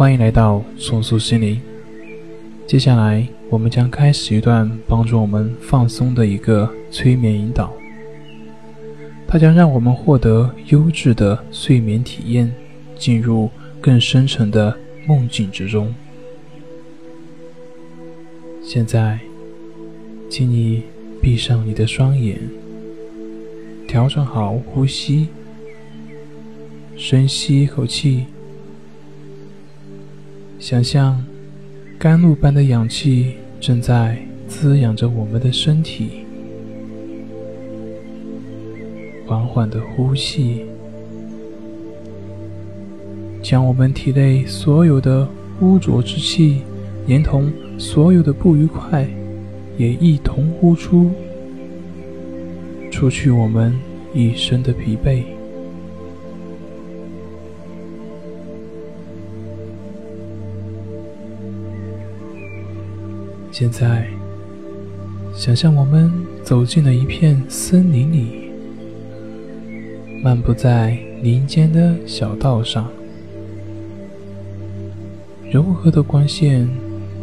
欢迎来到松苏心灵。接下来，我们将开始一段帮助我们放松的一个催眠引导。它将让我们获得优质的睡眠体验，进入更深沉的梦境之中。现在，请你闭上你的双眼，调整好呼吸，深吸一口气，想象甘露般的氧气正在滋养着我们的身体。缓缓的呼吸，将我们体内所有的污浊之气，连同所有的不愉快，也一同呼出，除去我们一身的疲惫。现在，想象我们走进了一片森林里。漫步在林间的小道上，柔和的光线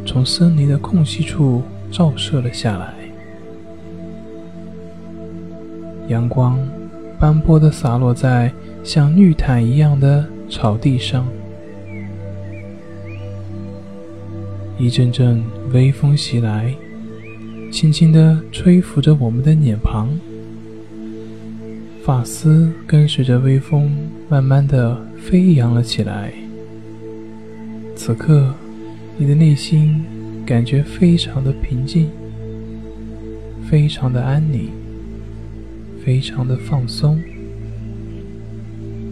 从森林的空隙处照射了下来，阳光斑驳的洒落在像绿毯一样的草地上，一阵阵微风袭来，轻轻地吹拂着我们的脸庞。发丝跟随着微风，慢慢的飞扬了起来。此刻，你的内心感觉非常的平静，非常的安宁，非常的放松。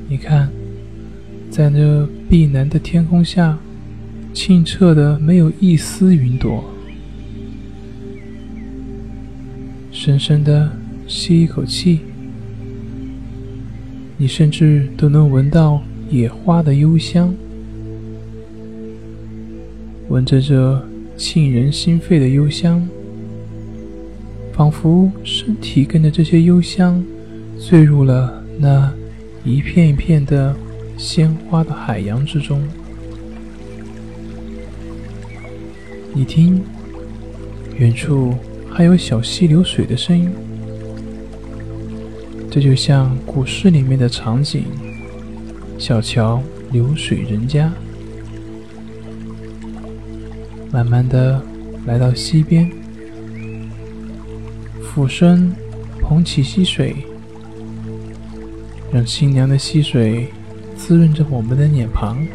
你看，在这碧蓝的天空下，清澈的没有一丝云朵。深深的吸一口气。你甚至都能闻到野花的幽香，闻着这沁人心肺的幽香，仿佛身体跟着这些幽香坠入了那一片一片的鲜花的海洋之中。你听，远处还有小溪流水的声音。这就像古诗里面的场景：小桥流水人家。慢慢的来到溪边，俯身捧起溪水，让清凉的溪水滋润着我们的脸庞，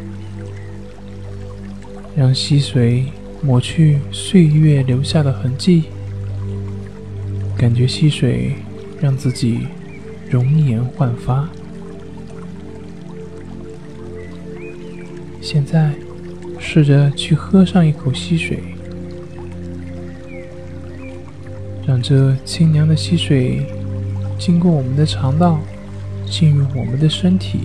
让溪水抹去岁月留下的痕迹，感觉溪水让自己。容颜焕发。现在，试着去喝上一口溪水，让这清凉的溪水经过我们的肠道，进入我们的身体，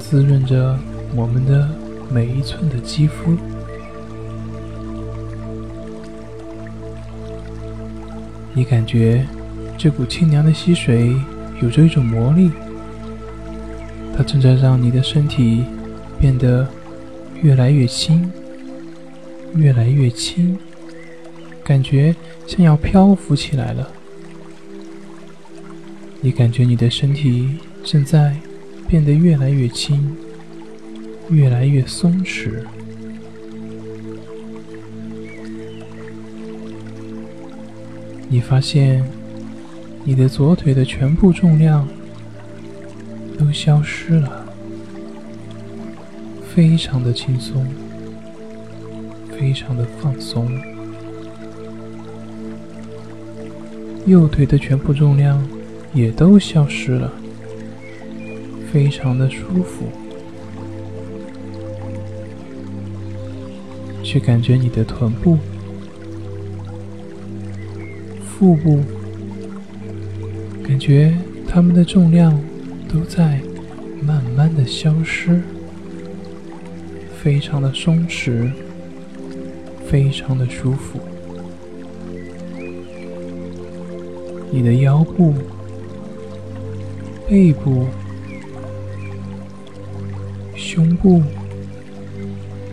滋润着我们的每一寸的肌肤。你感觉？这股清凉的溪水有着一种魔力，它正在让你的身体变得越来越轻，越来越轻，感觉像要漂浮起来了。你感觉你的身体正在变得越来越轻，越来越松弛。你发现。你的左腿的全部重量都消失了，非常的轻松，非常的放松。右腿的全部重量也都消失了，非常的舒服。去感觉你的臀部、腹部。感觉它们的重量都在慢慢的消失，非常的松弛，非常的舒服。你的腰部、背部、胸部，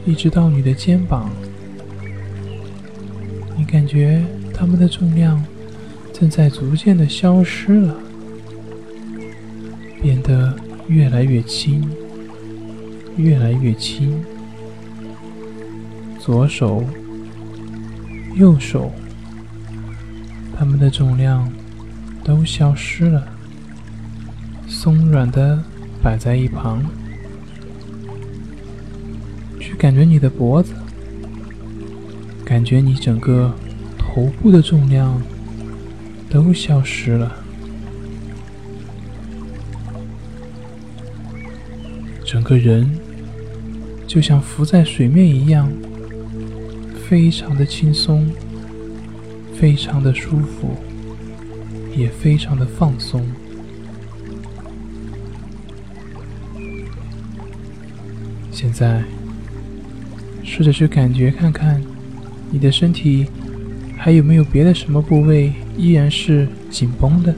一直到你的肩膀，你感觉它们的重量正在逐渐的消失了，变得越来越轻，越来越轻。左手、右手，它们的重量都消失了，松软的摆在一旁。感觉你的脖子，感觉你整个头部的重量都消失了，整个人就像浮在水面一样。非常的轻松，非常的舒服，也非常的放松。现在，试着去感觉看看，你的身体还有没有别的什么部位依然是紧绷的？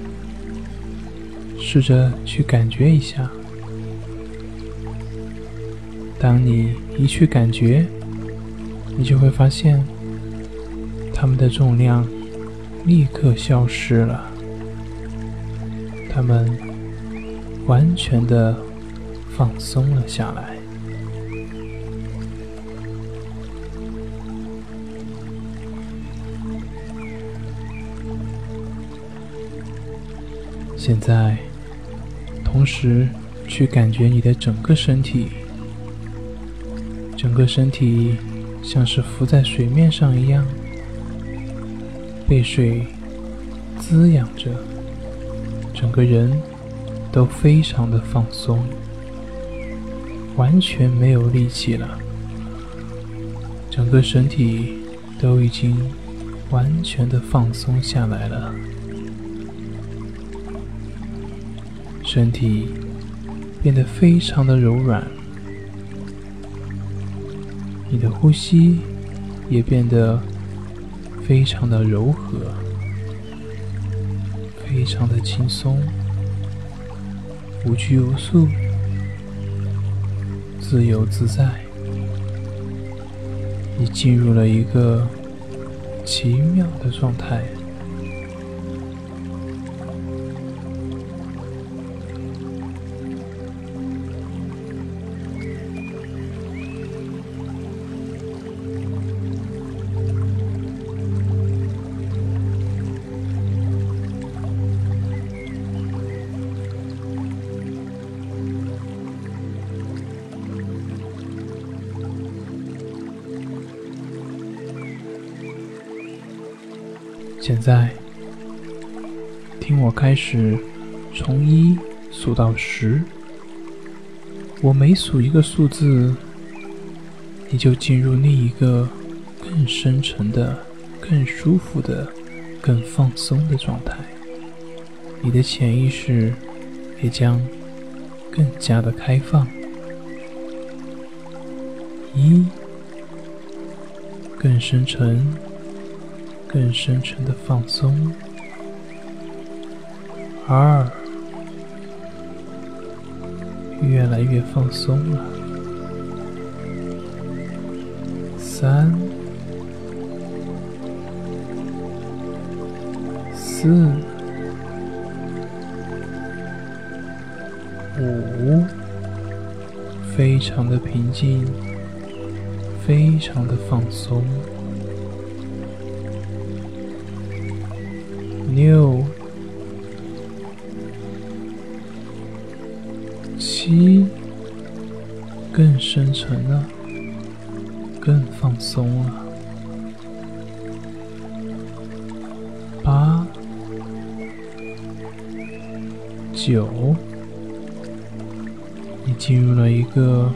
试着去感觉一下。当你一去感觉。你就会发现，它们的重量立刻消失了，它们完全的放松了下来。现在，同时去感觉你的整个身体，整个身体。像是浮在水面上一样，被水滋养着，整个人都非常的放松，完全没有力气了，整个身体都已经完全的放松下来了，身体变得非常的柔软。你的呼吸也变得非常的柔和，非常的轻松，无拘无束，自由自在。你进入了一个奇妙的状态。现在，听我开始从一数到十。我每数一个数字，你就进入另一个更深沉的、更舒服的、更放松的状态。你的潜意识也将更加的开放。一，更深沉。更深沉的放松。二，越来越放松了。三，四，五，非常的平静，非常的放松。六、七，更深沉了，更放松了。八、九，你进入了一个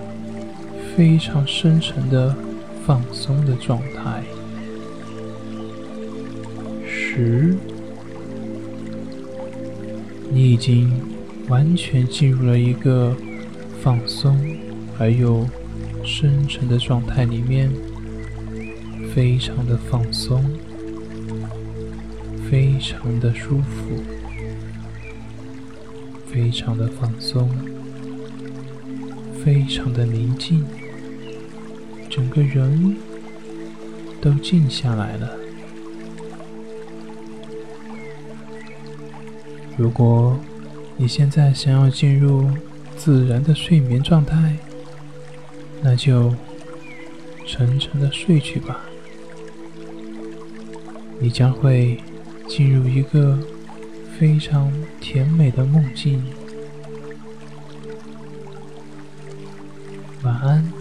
非常深沉的放松的状态。十。你已经完全进入了一个放松而又深沉的状态里面，非常的放松，非常的舒服，非常的放松，非常的宁静，整个人都静下来了。如果你现在想要进入自然的睡眠状态，那就沉沉的睡去吧。你将会进入一个非常甜美的梦境。晚安。